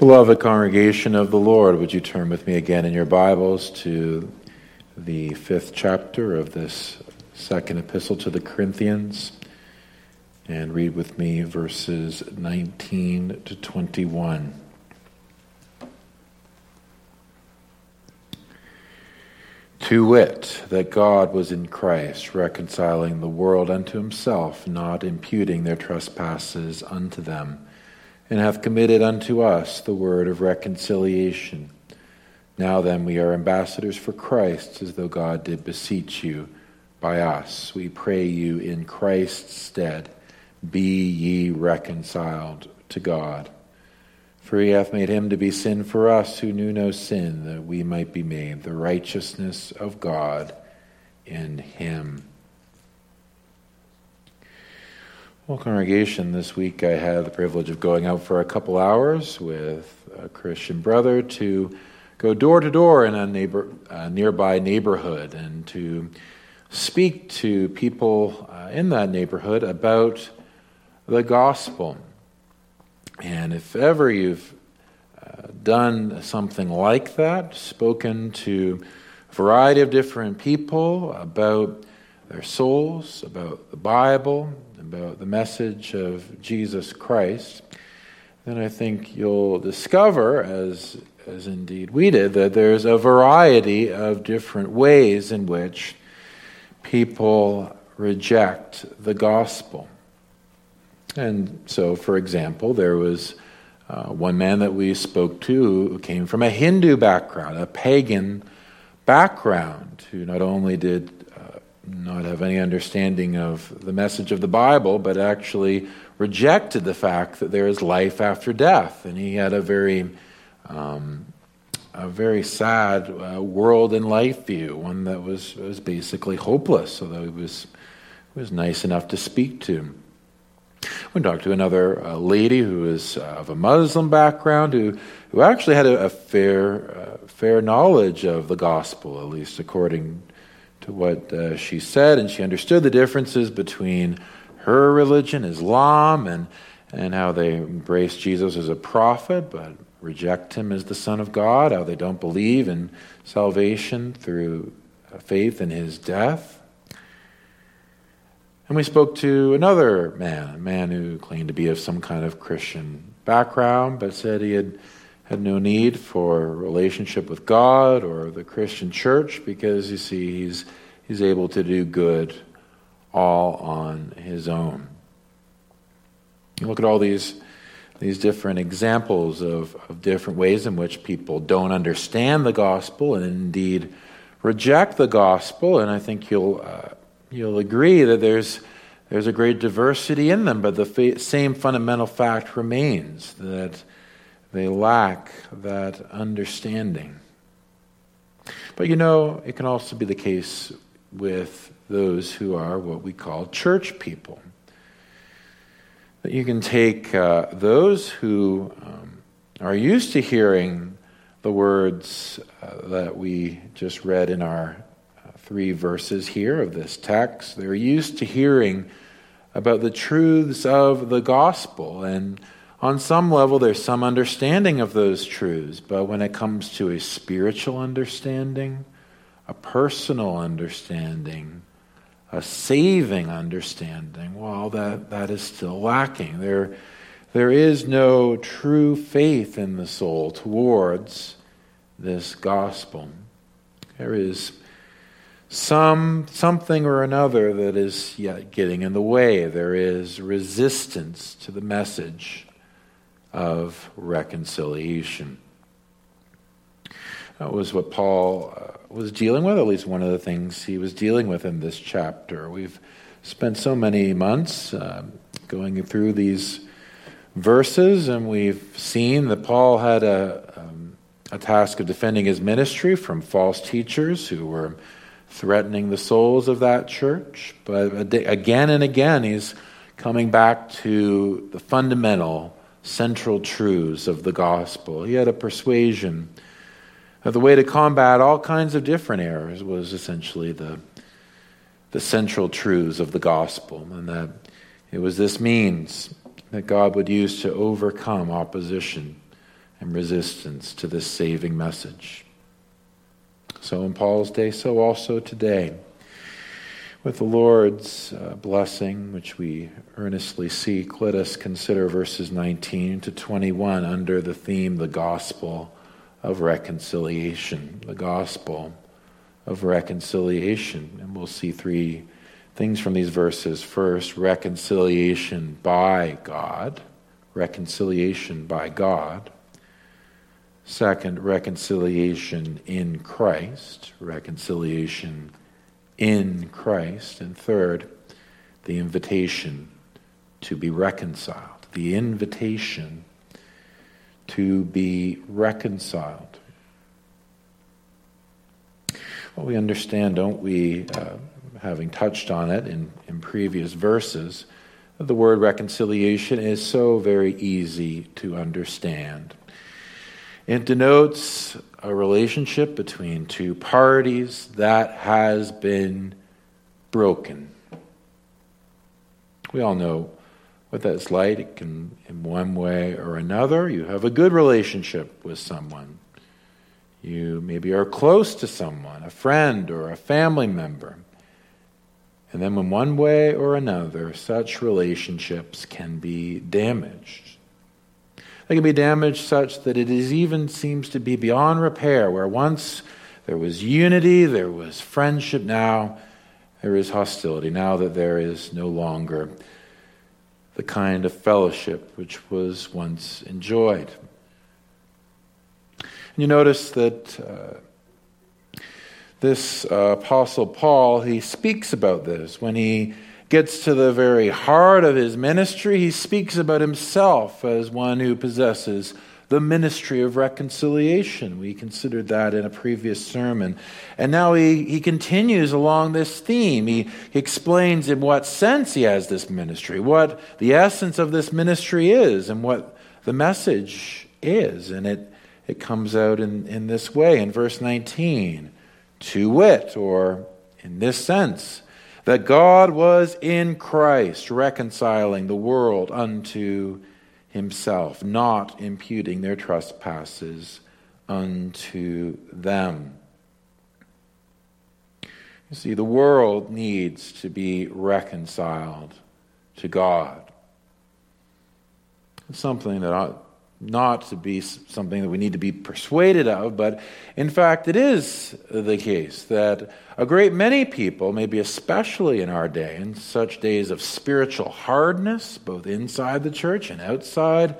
Beloved congregation of the Lord, would you turn with me again in your Bibles to the fifth chapter of this second epistle to the Corinthians and read with me verses 19 to 21. To wit, that God was in Christ, reconciling the world unto himself, not imputing their trespasses unto them and hath committed unto us the word of reconciliation. Now then, we are ambassadors for Christ, as though God did beseech you by us. We pray you in Christ's stead, be ye reconciled to God. For he hath made him to be sin for us who knew no sin, that we might be made the righteousness of God in him. Well, congregation, this week I had the privilege of going out for a couple hours with a Christian brother to go door to door in a neighbor, nearby neighborhood and to speak to people uh, in that neighborhood about the gospel. And if ever you've uh, done something like that, spoken to a variety of different people about their souls, about the Bible, about the message of Jesus Christ, then I think you'll discover, as, as indeed we did, that there's a variety of different ways in which people reject the gospel. And so, for example, there was uh, one man that we spoke to who came from a Hindu background, a pagan background, who not only did not have any understanding of the message of the Bible, but actually rejected the fact that there is life after death. And he had a very, um, a very sad uh, world and life view, one that was, was basically hopeless, although he was, was nice enough to speak to. We talked to another uh, lady who is uh, of a Muslim background who, who actually had a, a fair, uh, fair knowledge of the gospel, at least according to what uh, she said, and she understood the differences between her religion, Islam, and, and how they embrace Jesus as a prophet, but reject him as the Son of God, how they don't believe in salvation through faith in his death. And we spoke to another man, a man who claimed to be of some kind of Christian background, but said he had had no need for relationship with God or the Christian church because you see, he's, he's able to do good all on his own. You look at all these, these different examples of, of different ways in which people don't understand the gospel and indeed reject the gospel, and I think you'll, uh, you'll agree that there's, there's a great diversity in them, but the fa- same fundamental fact remains that they lack that understanding. But you know, it can also be the case with those who are what we call church people. That you can take uh, those who um, are used to hearing the words uh, that we just read in our uh, three verses here of this text. They're used to hearing about the truths of the gospel and on some level, there's some understanding of those truths, but when it comes to a spiritual understanding, a personal understanding, a saving understanding, well, that, that is still lacking. There, there is no true faith in the soul towards this gospel. There is some something or another that is yet getting in the way. There is resistance to the message of reconciliation. That was what Paul uh, was dealing with, at least one of the things he was dealing with in this chapter. We've spent so many months uh, going through these verses, and we've seen that Paul had a, um, a task of defending his ministry from false teachers who were threatening the souls of that church. But again and again, he's coming back to the fundamental central truths of the gospel. He had a persuasion that the way to combat all kinds of different errors was essentially the, the central truths of the gospel, and that it was this means that God would use to overcome opposition and resistance to this saving message. So in Paul's day, so also today. With the Lord's uh, blessing, which we earnestly seek, let us consider verses 19 to 21 under the theme, the gospel of reconciliation. The gospel of reconciliation. And we'll see three things from these verses. First, reconciliation by God. Reconciliation by God. Second, reconciliation in Christ. Reconciliation in Christ. And third, the invitation to be reconciled. The invitation to be reconciled. Well, we understand, don't we, uh, having touched on it in, in previous verses, the word reconciliation is so very easy to understand. It denotes a relationship between two parties that has been broken. We all know what that's like. It can, in one way or another, you have a good relationship with someone. You maybe are close to someone, a friend or a family member. And then, in one way or another, such relationships can be damaged. They can be damaged such that it is even seems to be beyond repair, where once there was unity, there was friendship, now there is hostility, now that there is no longer the kind of fellowship which was once enjoyed. And you notice that uh, this uh, Apostle Paul, he speaks about this. When he gets to the very heart of his ministry, he speaks about himself as one who possesses the ministry of reconciliation. We considered that in a previous sermon. And now he, he continues along this theme. He, he explains in what sense he has this ministry, what the essence of this ministry is, and what the message is. And it, it comes out in, in this way in verse 19 to wit, or in this sense, that God was in Christ reconciling the world unto himself, not imputing their trespasses unto them. You see, the world needs to be reconciled to God. It's something that ought not to be something that we need to be persuaded of, but in fact, it is the case that a great many people, maybe especially in our day, in such days of spiritual hardness, both inside the church and outside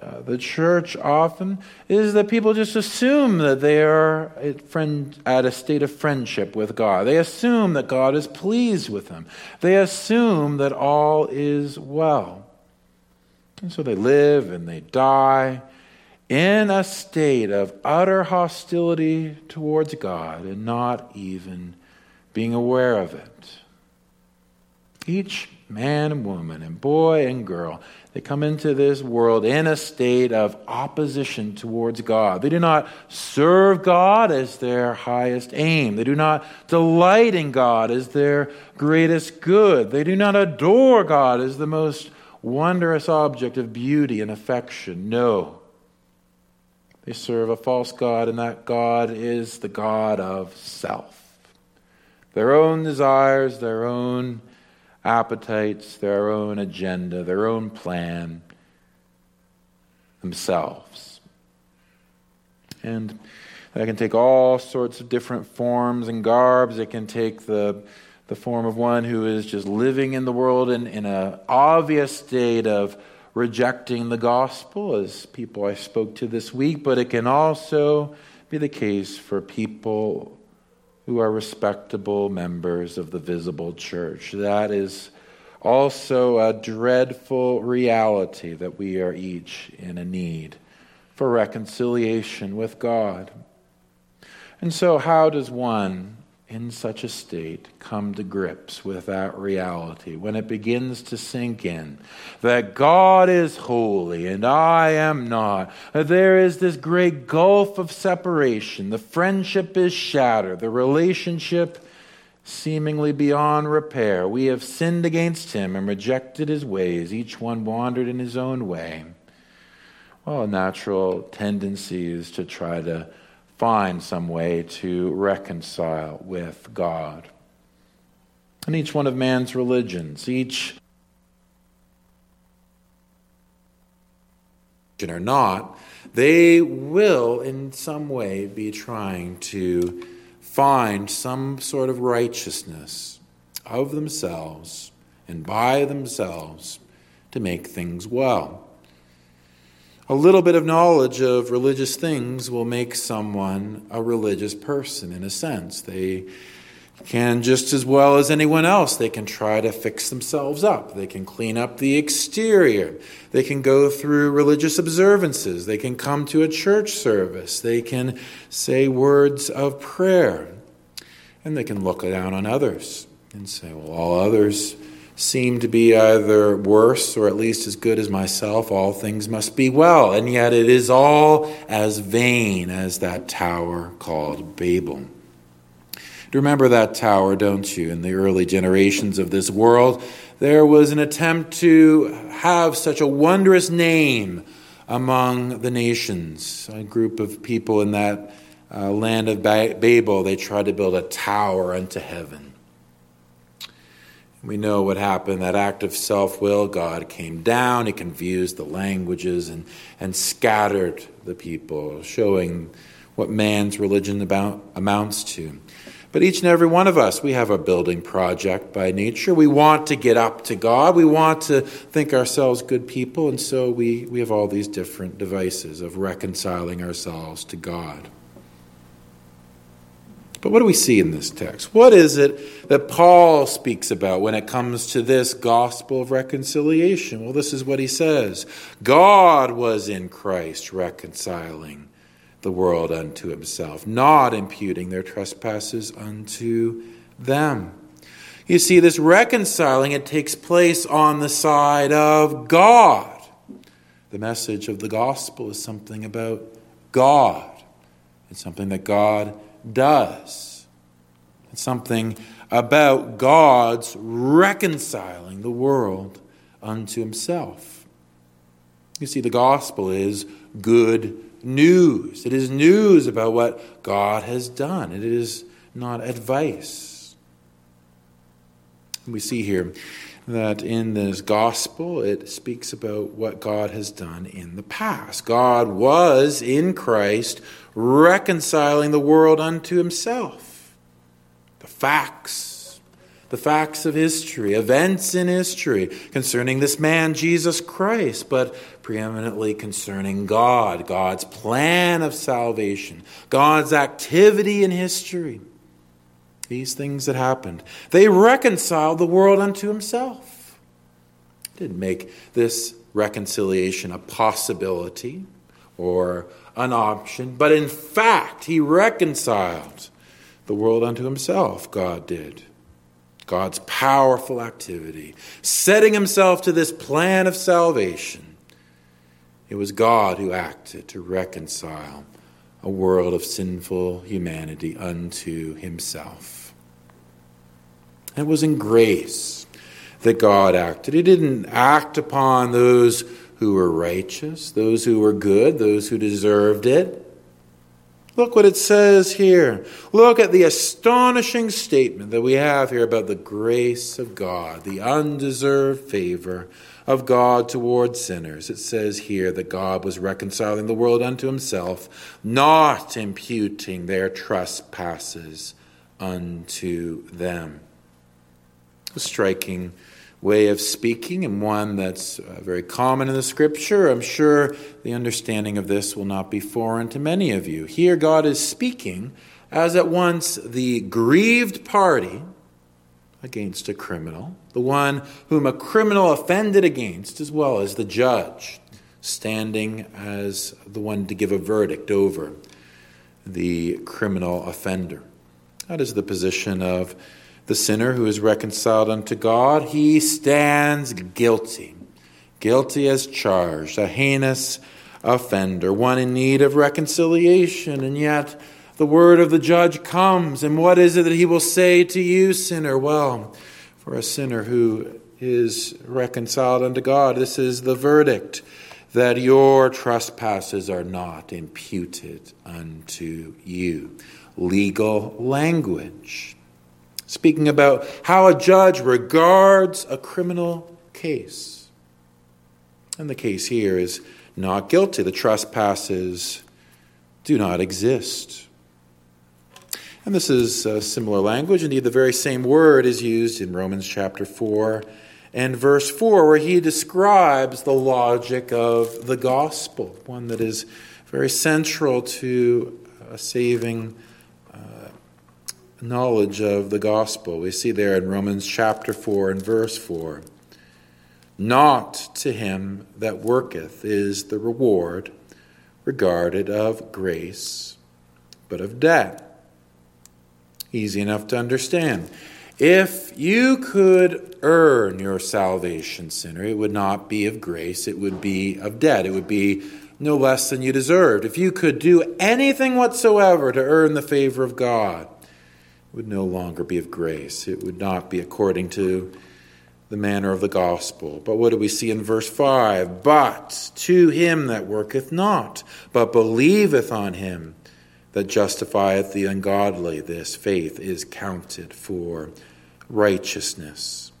uh, the church, often, is that people just assume that they are at a state of friendship with God. They assume that God is pleased with them. They assume that all is well. And so they live and they die in a state of utter hostility towards God and not even being aware of it. Each man and woman and boy and girl, they come into this world in a state of opposition towards God. They do not serve God as their highest aim. They do not delight in God as their greatest good. They do not adore God as the most wondrous object of beauty and affection. No. They serve a false God, and that God is the God of self. Their own desires, their own appetites, their own agenda, their own plan, themselves. And that can take all sorts of different forms and garbs. It can take the the form of one who is just living in the world in, in an obvious state of rejecting the gospel, as people I spoke to this week, but it can also be the case for people who are respectable members of the visible church. That is also a dreadful reality that we are each in a need for reconciliation with God. And so, how does one in such a state come to grips with that reality when it begins to sink in that God is holy and I am not. There is this great gulf of separation. The friendship is shattered, the relationship seemingly beyond repair. We have sinned against him and rejected his ways. Each one wandered in his own way. well, a natural tendency is to try to find some way to reconcile with God. And each one of man's religions, each or not, they will in some way be trying to find some sort of righteousness of themselves and by themselves to make things well. A little bit of knowledge of religious things will make someone a religious person in a sense. They can just as well as anyone else they can try to fix themselves up. They can clean up the exterior. They can go through religious observances. They can come to a church service. They can say words of prayer. And they can look down on others and say well all others seem to be either worse or at least as good as myself, all things must be well. And yet it is all as vain as that tower called Babel. Remember that tower, don't you? In the early generations of this world, there was an attempt to have such a wondrous name among the nations. A group of people in that uh, land of Babel, they tried to build a tower unto heaven. We know what happened. That act of self will, God came down, He confused the languages and, and scattered the people, showing what man's religion about, amounts to. But each and every one of us, we have a building project by nature. We want to get up to God. We want to think ourselves good people. And so we, we have all these different devices of reconciling ourselves to God. But what do we see in this text? What is it that Paul speaks about when it comes to this gospel of reconciliation? Well, this is what he says God was in Christ reconciling the world unto himself, not imputing their trespasses unto them. You see, this reconciling, it takes place on the side of God. The message of the gospel is something about God. It's something that God does. It's something about God's reconciling the world unto himself. You see, the gospel is good news. It is news about what God has done, it is not advice. We see here that in this gospel it speaks about what God has done in the past. God was in Christ reconciling the world unto himself. The facts, the facts of history, events in history concerning this man, Jesus Christ, but preeminently concerning God, God's plan of salvation, God's activity in history. These things that happened. They reconciled the world unto himself. Didn't make this reconciliation a possibility or an option, but in fact, he reconciled the world unto himself, God did. God's powerful activity, setting himself to this plan of salvation. It was God who acted to reconcile a world of sinful humanity unto himself. It was in grace that God acted. He didn't act upon those who were righteous, those who were good, those who deserved it. Look what it says here. Look at the astonishing statement that we have here about the grace of God, the undeserved favor of God towards sinners. It says here that God was reconciling the world unto himself, not imputing their trespasses unto them. A striking way of speaking and one that's uh, very common in the scripture. I'm sure the understanding of this will not be foreign to many of you. Here, God is speaking as at once the grieved party against a criminal, the one whom a criminal offended against, as well as the judge, standing as the one to give a verdict over the criminal offender. That is the position of the sinner who is reconciled unto God, he stands guilty, guilty as charged, a heinous offender, one in need of reconciliation, and yet the word of the judge comes, and what is it that he will say to you, sinner? Well, for a sinner who is reconciled unto God, this is the verdict that your trespasses are not imputed unto you. Legal language. Speaking about how a judge regards a criminal case. And the case here is not guilty. The trespasses do not exist. And this is a similar language. Indeed, the very same word is used in Romans chapter 4 and verse 4, where he describes the logic of the gospel, one that is very central to a saving uh, knowledge of the gospel. We see there in Romans chapter 4 and verse 4 Not to him that worketh is the reward regarded of grace, but of debt. Easy enough to understand. If you could earn your salvation, sinner, it would not be of grace, it would be of debt. It would be no less than you deserved. If you could do anything whatsoever to earn the favor of God, would no longer be of grace. It would not be according to the manner of the gospel. But what do we see in verse 5? But to him that worketh not, but believeth on him that justifieth the ungodly, this faith is counted for righteousness.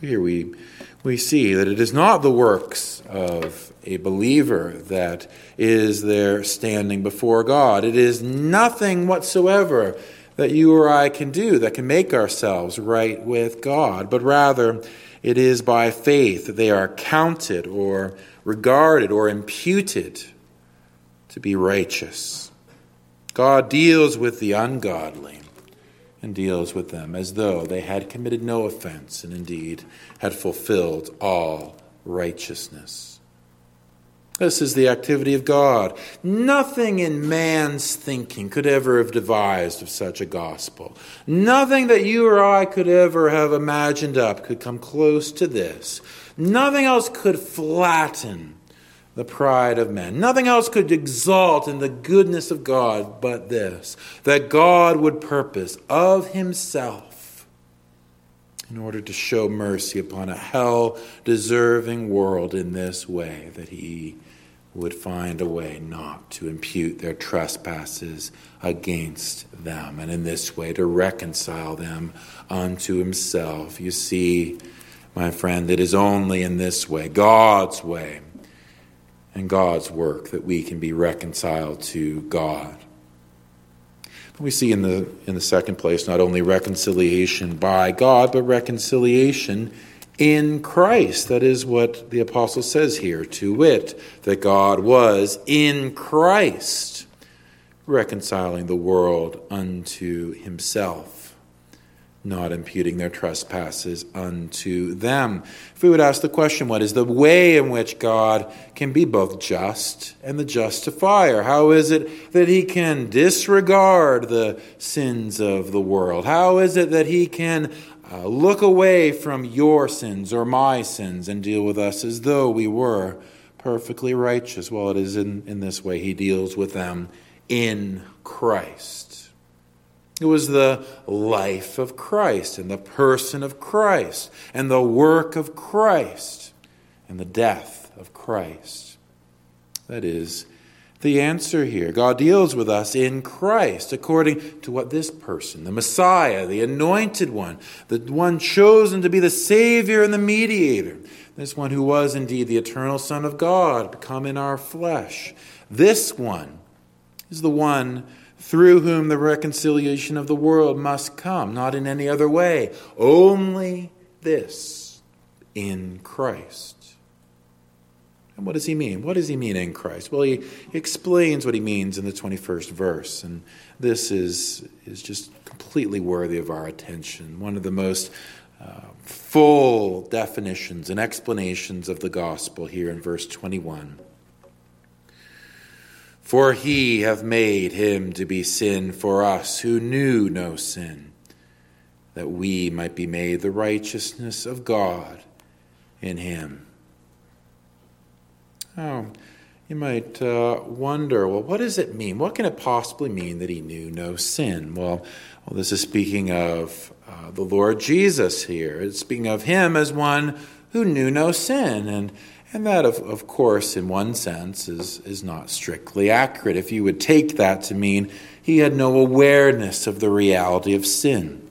Here we, we see that it is not the works of a believer that is there standing before God. It is nothing whatsoever that you or I can do that can make ourselves right with God, but rather it is by faith that they are counted or regarded or imputed to be righteous. God deals with the ungodly and deals with them as though they had committed no offense and indeed had fulfilled all righteousness. This is the activity of God. Nothing in man's thinking could ever have devised of such a gospel. Nothing that you or I could ever have imagined up could come close to this. Nothing else could flatten the pride of men. Nothing else could exalt in the goodness of God but this that God would purpose of himself in order to show mercy upon a hell deserving world in this way, that he would find a way not to impute their trespasses against them, and in this way to reconcile them unto himself. You see, my friend, it is only in this way, God's way and God's work that we can be reconciled to God. We see in the, in the second place not only reconciliation by God, but reconciliation in Christ. That is what the apostle says here, to wit, that God was in Christ, reconciling the world unto himself not imputing their trespasses unto them. If we would ask the question, what is the way in which God can be both just and the justifier? How is it that he can disregard the sins of the world? How is it that he can uh, look away from your sins or my sins and deal with us as though we were perfectly righteous? Well, it is in, in this way he deals with them in Christ. It was the life of Christ and the person of Christ and the work of Christ and the death of Christ. That is the answer here. God deals with us in Christ according to what this person, the Messiah, the anointed one, the one chosen to be the Savior and the mediator, this one who was indeed the eternal Son of God, become in our flesh. This one is the one through whom the reconciliation of the world must come, not in any other way. Only this in Christ. And what does he mean? What does he mean in Christ? Well, he explains what he means in the 21st verse, and this is, is just completely worthy of our attention. One of the most uh, full definitions and explanations of the gospel here in verse 21. For he hath made him to be sin for us who knew no sin, that we might be made the righteousness of God in him. Oh, you might uh, wonder, well, what does it mean? What can it possibly mean that he knew no sin? Well, well this is speaking of uh, the Lord Jesus here. It's speaking of him as one who knew no sin. And And that, of, of course, in one sense, is, is not strictly accurate. If you would take that to mean he had no awareness of the reality of sin.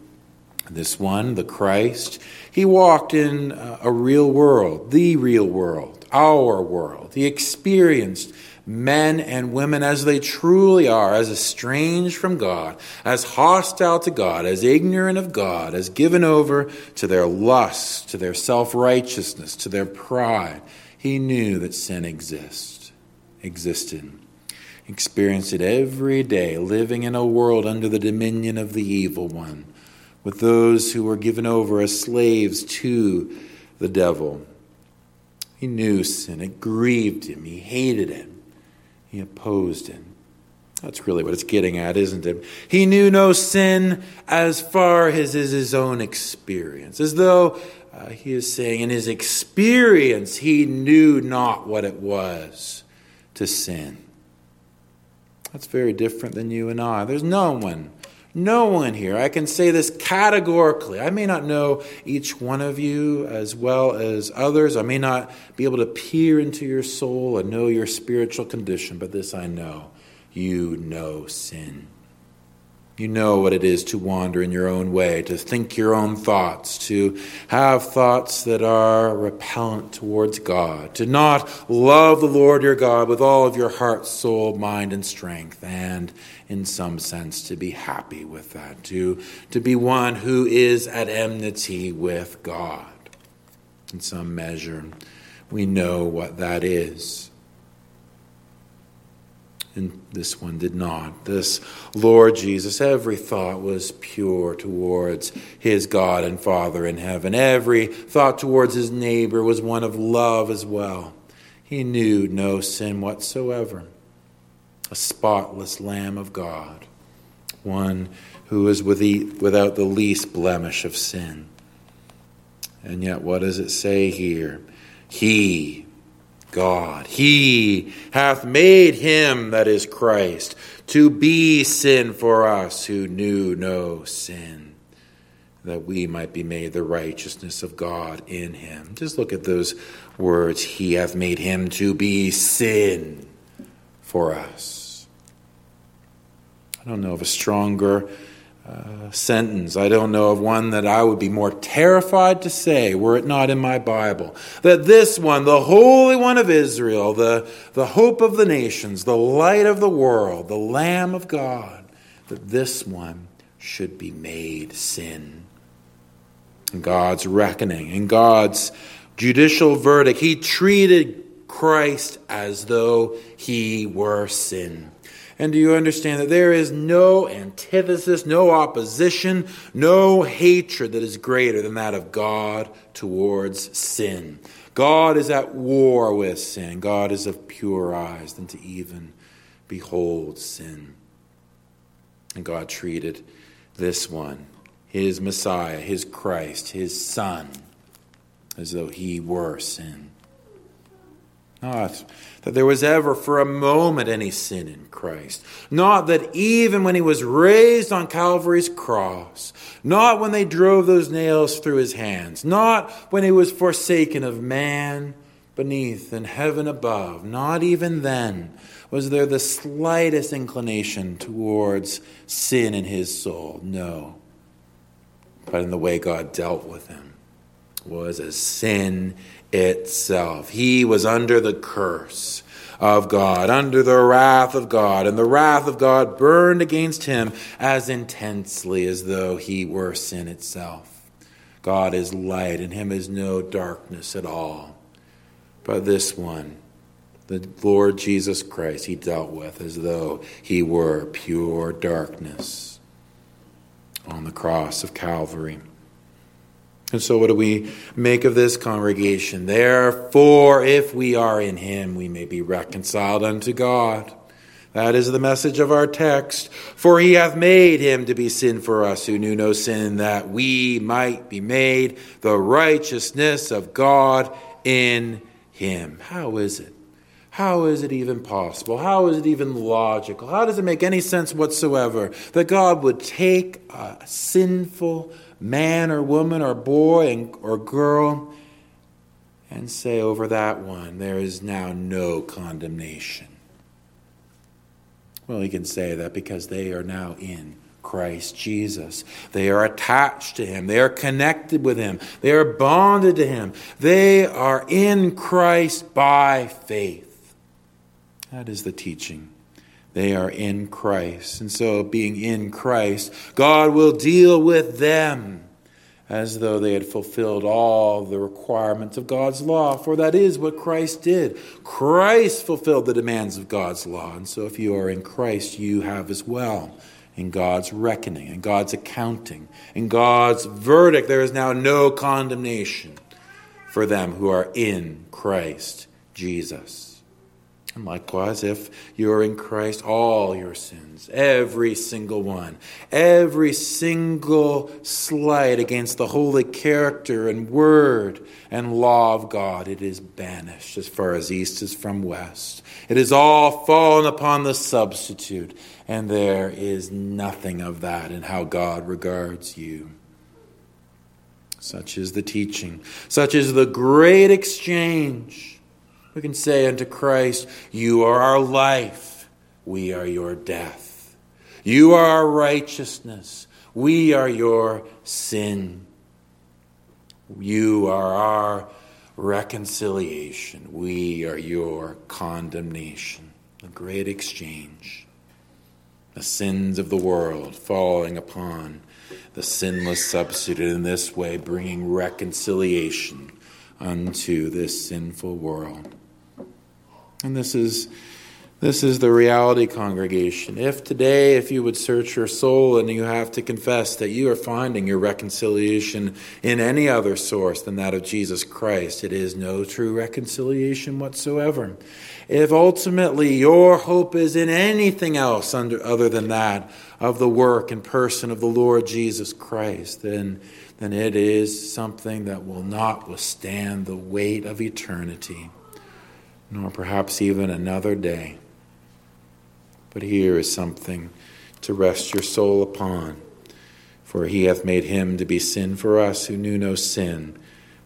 This one, the Christ, he walked in a real world, the real world, our world. He experienced men and women as they truly are, as estranged from God, as hostile to God, as ignorant of God, as given over to their lust, to their self righteousness, to their pride. He knew that sin exists, existed. Experienced it every day, living in a world under the dominion of the evil one, with those who were given over as slaves to the devil. He knew sin. It grieved him. He hated it. He opposed it. That's really what it's getting at, isn't it? He knew no sin as far as is his own experience. As though uh, he is saying, in his experience, he knew not what it was to sin. That's very different than you and I. There's no one no one here. I can say this categorically. I may not know each one of you as well as others. I may not be able to peer into your soul and know your spiritual condition, but this I know. You know sin. You know what it is to wander in your own way, to think your own thoughts, to have thoughts that are repellent towards God, to not love the Lord your God with all of your heart, soul, mind, and strength, and in some sense to be happy with that, to, to be one who is at enmity with God. In some measure, we know what that is. And this one did not. This Lord Jesus, every thought was pure towards his God and Father in heaven. Every thought towards his neighbor was one of love as well. He knew no sin whatsoever. A spotless Lamb of God, one who was without the least blemish of sin. And yet, what does it say here? He God. He hath made him that is Christ to be sin for us who knew no sin, that we might be made the righteousness of God in him. Just look at those words. He hath made him to be sin for us. I don't know of a stronger sentence. I don't know of one that I would be more terrified to say were it not in my Bible. That this one, the Holy One of Israel, the, the hope of the nations, the light of the world, the Lamb of God, that this one should be made sin. In God's reckoning, in God's judicial verdict, He treated Christ as though He were sin. And do you understand that there is no antithesis, no opposition, no hatred that is greater than that of God towards sin? God is at war with sin. God is of purer eyes than to even behold sin. And God treated this one, his Messiah, his Christ, his Son, as though he were sin. Not that there was ever for a moment any sin in Christ. Not that even when he was raised on Calvary's cross, not when they drove those nails through his hands, not when he was forsaken of man beneath and heaven above, not even then was there the slightest inclination towards sin in his soul. No. But in the way God dealt with him was a sin itself. He was under the curse of God, under the wrath of God, and the wrath of God burned against him as intensely as though he were sin itself. God is light, and him is no darkness at all. But this one, the Lord Jesus Christ, he dealt with as though he were pure darkness on the cross of Calvary. And so, what do we make of this congregation? Therefore, if we are in him, we may be reconciled unto God. That is the message of our text. For he hath made him to be sin for us who knew no sin, that we might be made the righteousness of God in him. How is it? How is it even possible? How is it even logical? How does it make any sense whatsoever that God would take a sinful, man or woman or boy or girl and say over that one, There is now no condemnation. Well, he can say that because they are now in Christ Jesus. They are attached to Him. They are connected with Him. They are bonded to Him. They are in Christ by faith. That is the teaching. They are in Christ. And so, being in Christ, God will deal with them as though they had fulfilled all the requirements of God's law, for that is what Christ did. Christ fulfilled the demands of God's law. And so, if you are in Christ, you have as well in God's reckoning, in God's accounting, in God's verdict. There is now no condemnation for them who are in Christ Jesus. And likewise, if you are in Christ, all your sins, every single one, every single slight against the holy character and word and law of God, it is banished as far as east is from west. It is all fallen upon the substitute, and there is nothing of that in how God regards you. Such is the teaching, such is the great exchange we can say unto Christ, You are our life, we are your death. You are our righteousness, we are your sin. You are our reconciliation, we are your condemnation. A great exchange. The sins of the world falling upon the sinless substitute in this way, bringing reconciliation unto this sinful world. And this is this is the reality, congregation. If today, if you would search your soul and you have to confess that you are finding your reconciliation in any other source than that of Jesus Christ, it is no true reconciliation whatsoever. If ultimately your hope is in anything else under, other than that of the work and person of the Lord Jesus Christ, then, then it is something that will not withstand the weight of eternity nor perhaps even another day. But here is something to rest your soul upon. For he hath made him to be sin for us who knew no sin,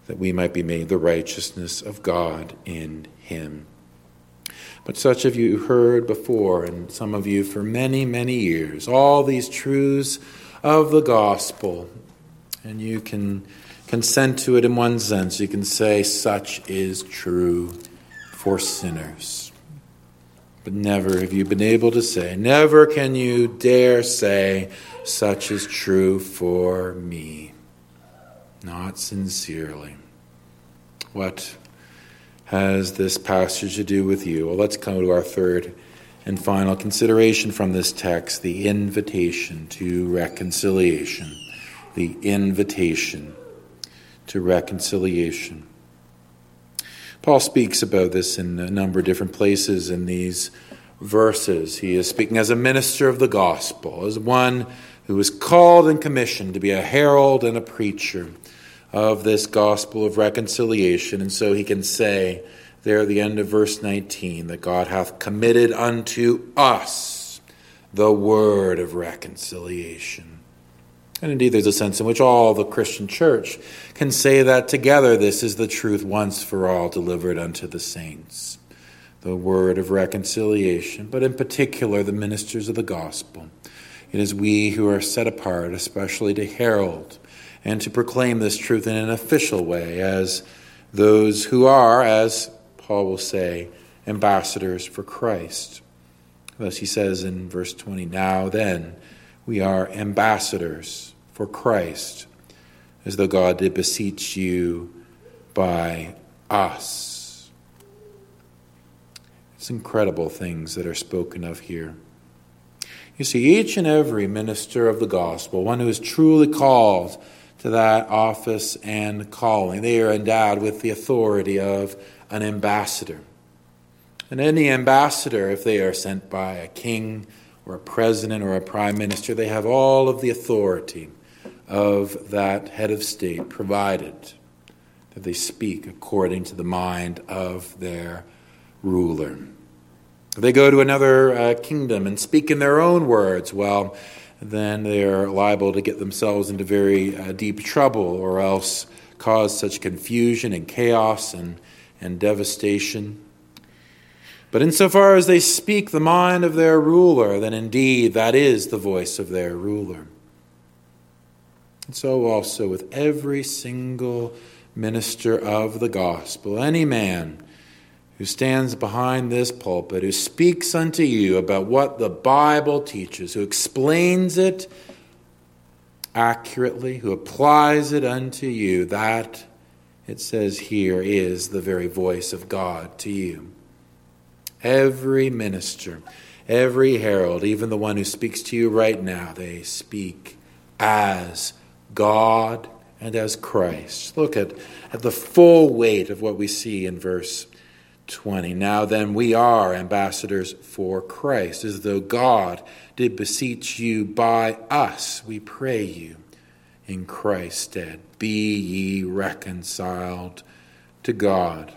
that we might be made the righteousness of God in him. But such of you heard before, and some of you for many, many years, all these truths of the gospel, and you can consent to it in one sense. You can say, such is true for sinners. But never have you been able to say, never can you dare say, such is true for me. Not sincerely. What has this passage to do with you? Well, let's come to our third and final consideration from this text the invitation to reconciliation. The invitation to reconciliation. Paul speaks about this in a number of different places in these verses. He is speaking as a minister of the gospel, as one who is called and commissioned to be a herald and a preacher of this gospel of reconciliation. And so he can say there at the end of verse 19 that God hath committed unto us the word of reconciliation. And indeed, there's a sense in which all the Christian church can say that together this is the truth once for all delivered unto the saints. The word of reconciliation, but in particular the ministers of the gospel. It is we who are set apart, especially to herald and to proclaim this truth in an official way as those who are, as Paul will say, ambassadors for Christ. Thus he says in verse 20, Now then, we are ambassadors for Christ, as though God did beseech you by us. It's incredible things that are spoken of here. You see, each and every minister of the gospel, one who is truly called to that office and calling, they are endowed with the authority of an ambassador. And any ambassador, if they are sent by a king or a president or a prime minister, they have all of the authority of that head of state, provided that they speak according to the mind of their ruler. If they go to another uh, kingdom and speak in their own words, well, then they're liable to get themselves into very uh, deep trouble or else cause such confusion and chaos and, and devastation. But insofar as they speak the mind of their ruler, then indeed that is the voice of their ruler. And so also with every single minister of the gospel, any man who stands behind this pulpit, who speaks unto you about what the Bible teaches, who explains it accurately, who applies it unto you, that, it says here, is the very voice of God to you. Every minister, every herald, even the one who speaks to you right now, they speak as God and as Christ. Look at, at the full weight of what we see in verse 20. Now then, we are ambassadors for Christ, as though God did beseech you by us, we pray you, in Christ's stead. Be ye reconciled to God.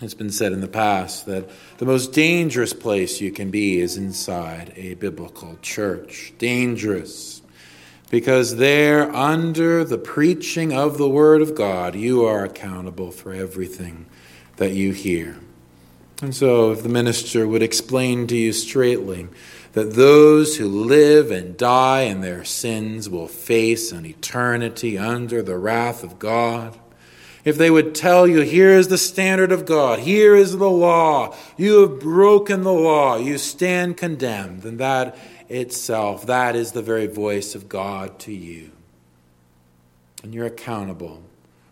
It's been said in the past that the most dangerous place you can be is inside a biblical church. Dangerous. Because there, under the preaching of the Word of God, you are accountable for everything that you hear. And so, if the minister would explain to you straightly that those who live and die in their sins will face an eternity under the wrath of God, if they would tell you, here is the standard of God, here is the law, you have broken the law, you stand condemned, then that itself, that is the very voice of God to you. And you're accountable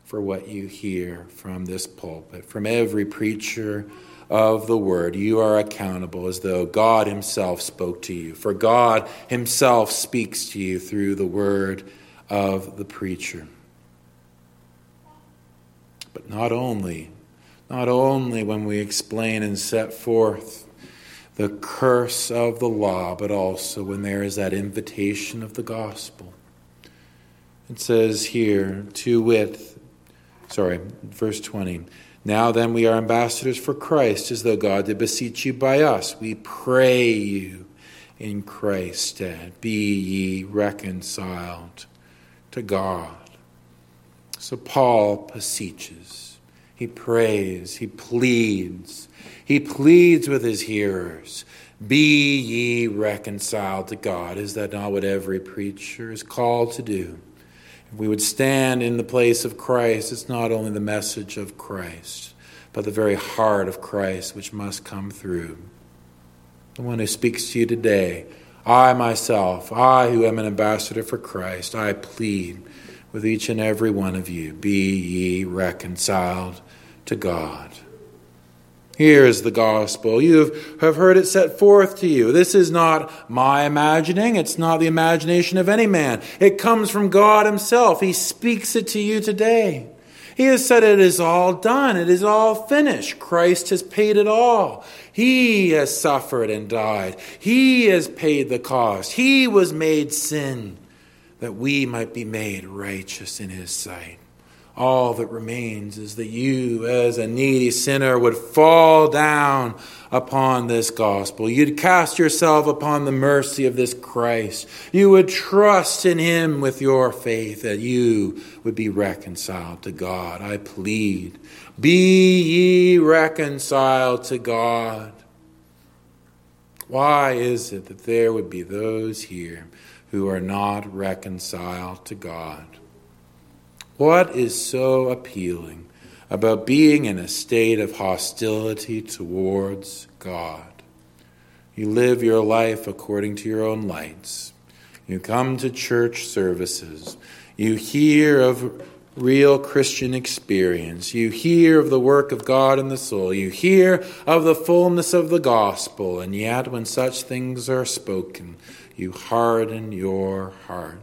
for what you hear from this pulpit, from every preacher of the word. You are accountable as though God Himself spoke to you, for God Himself speaks to you through the word of the preacher. But not only, not only when we explain and set forth the curse of the law, but also when there is that invitation of the gospel. It says here, to wit, sorry, verse 20. Now then, we are ambassadors for Christ, as though God did beseech you by us. We pray you in Christ's stead, be ye reconciled to God. So Paul beseeches, he prays, he pleads. He pleads with his hearers, Be ye reconciled to God. Is that not what every preacher is called to do? If we would stand in the place of Christ, it's not only the message of Christ, but the very heart of Christ which must come through. The one who speaks to you today, I myself, I who am an ambassador for Christ, I plead with each and every one of you be ye reconciled to God. Here is the gospel. You have heard it set forth to you. This is not my imagining. It's not the imagination of any man. It comes from God Himself. He speaks it to you today. He has said it is all done. It is all finished. Christ has paid it all. He has suffered and died. He has paid the cost. He was made sin that we might be made righteous in his sight. All that remains is that you, as a needy sinner, would fall down upon this gospel. You'd cast yourself upon the mercy of this Christ. You would trust in him with your faith that you would be reconciled to God. I plead, be ye reconciled to God. Why is it that there would be those here who are not reconciled to God. What is so appealing about being in a state of hostility towards God? You live your life according to your own lights. You come to church services. You hear of real Christian experience. You hear of the work of God in the soul. You hear of the fullness of the gospel. And yet, when such things are spoken, you harden your heart.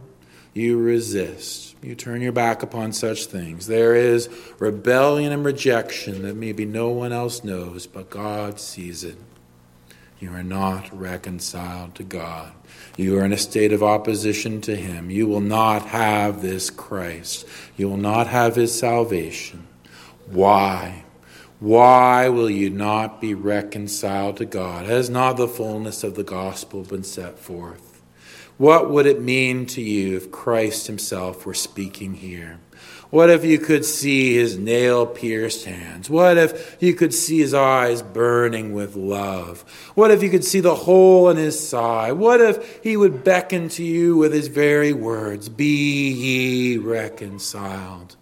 You resist. You turn your back upon such things. There is rebellion and rejection that maybe no one else knows, but God sees it. You are not reconciled to God. You are in a state of opposition to Him. You will not have this Christ. You will not have His salvation. Why? Why will you not be reconciled to God? Has not the fullness of the gospel been set forth? What would it mean to you if Christ Himself were speaking here? What if you could see his nail pierced hands? What if you could see his eyes burning with love? What if you could see the hole in his side? What if he would beckon to you with his very words, Be ye reconciled?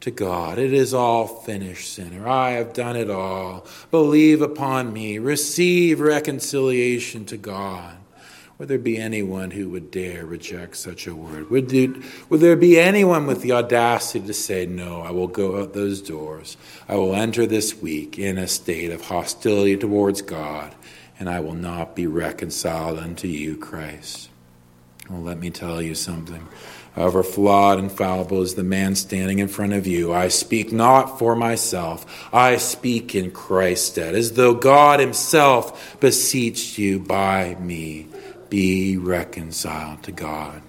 to God. It is all finished, sinner. I have done it all. Believe upon me. Receive reconciliation to God. Would there be anyone who would dare reject such a word? Would there, would there be anyone with the audacity to say, No, I will go out those doors. I will enter this week in a state of hostility towards God, and I will not be reconciled unto you, Christ? Well, let me tell you something. However flawed and fallible is the man standing in front of you, I speak not for myself. I speak in Christ's stead, as though God Himself beseeched you by me be reconciled to God.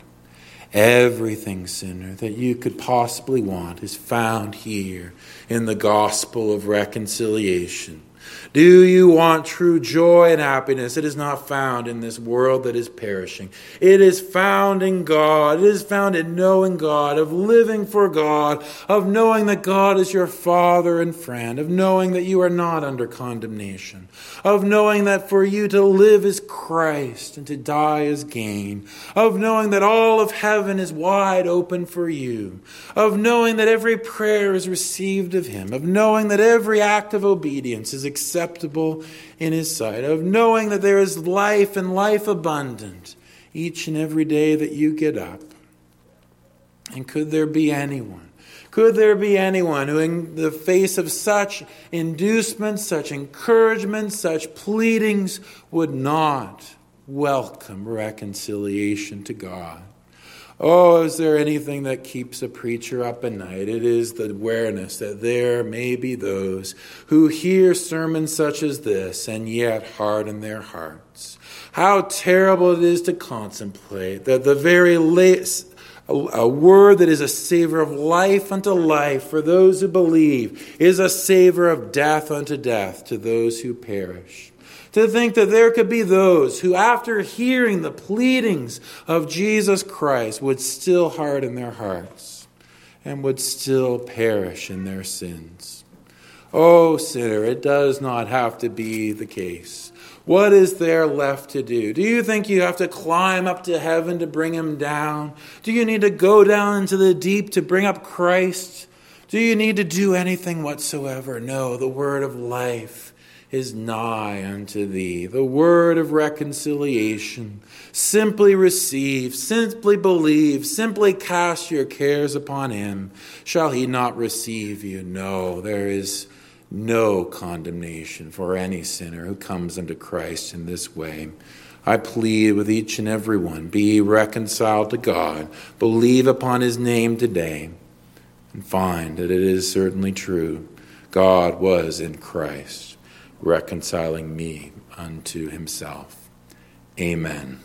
Everything, sinner, that you could possibly want is found here in the gospel of reconciliation. Do you want true joy and happiness? It is not found in this world that is perishing. It is found in God. It is found in knowing God, of living for God, of knowing that God is your Father and friend, of knowing that you are not under condemnation, of knowing that for you to live is Christ and to die is gain, of knowing that all of heaven is wide open for you, of knowing that every prayer is received of Him, of knowing that every act of obedience is acceptable in His sight, of knowing that there is life and life abundant each and every day that you get up. And could there be anyone? Could there be anyone who, in the face of such inducements, such encouragement, such pleadings, would not welcome reconciliation to God? Oh, is there anything that keeps a preacher up at night? It is the awareness that there may be those who hear sermons such as this and yet harden their hearts. How terrible it is to contemplate that the very late, a word that is a savor of life unto life for those who believe is a savor of death unto death to those who perish. To think that there could be those who, after hearing the pleadings of Jesus Christ, would still harden their hearts and would still perish in their sins. Oh, sinner, it does not have to be the case. What is there left to do? Do you think you have to climb up to heaven to bring him down? Do you need to go down into the deep to bring up Christ? Do you need to do anything whatsoever? No, the word of life is nigh unto thee. The word of reconciliation. Simply receive, simply believe, simply cast your cares upon him. Shall he not receive you? No, there is no condemnation for any sinner who comes unto Christ in this way. I plead with each and every one be reconciled to God, believe upon his name today, and find that it is certainly true. God was in Christ reconciling me unto himself. Amen.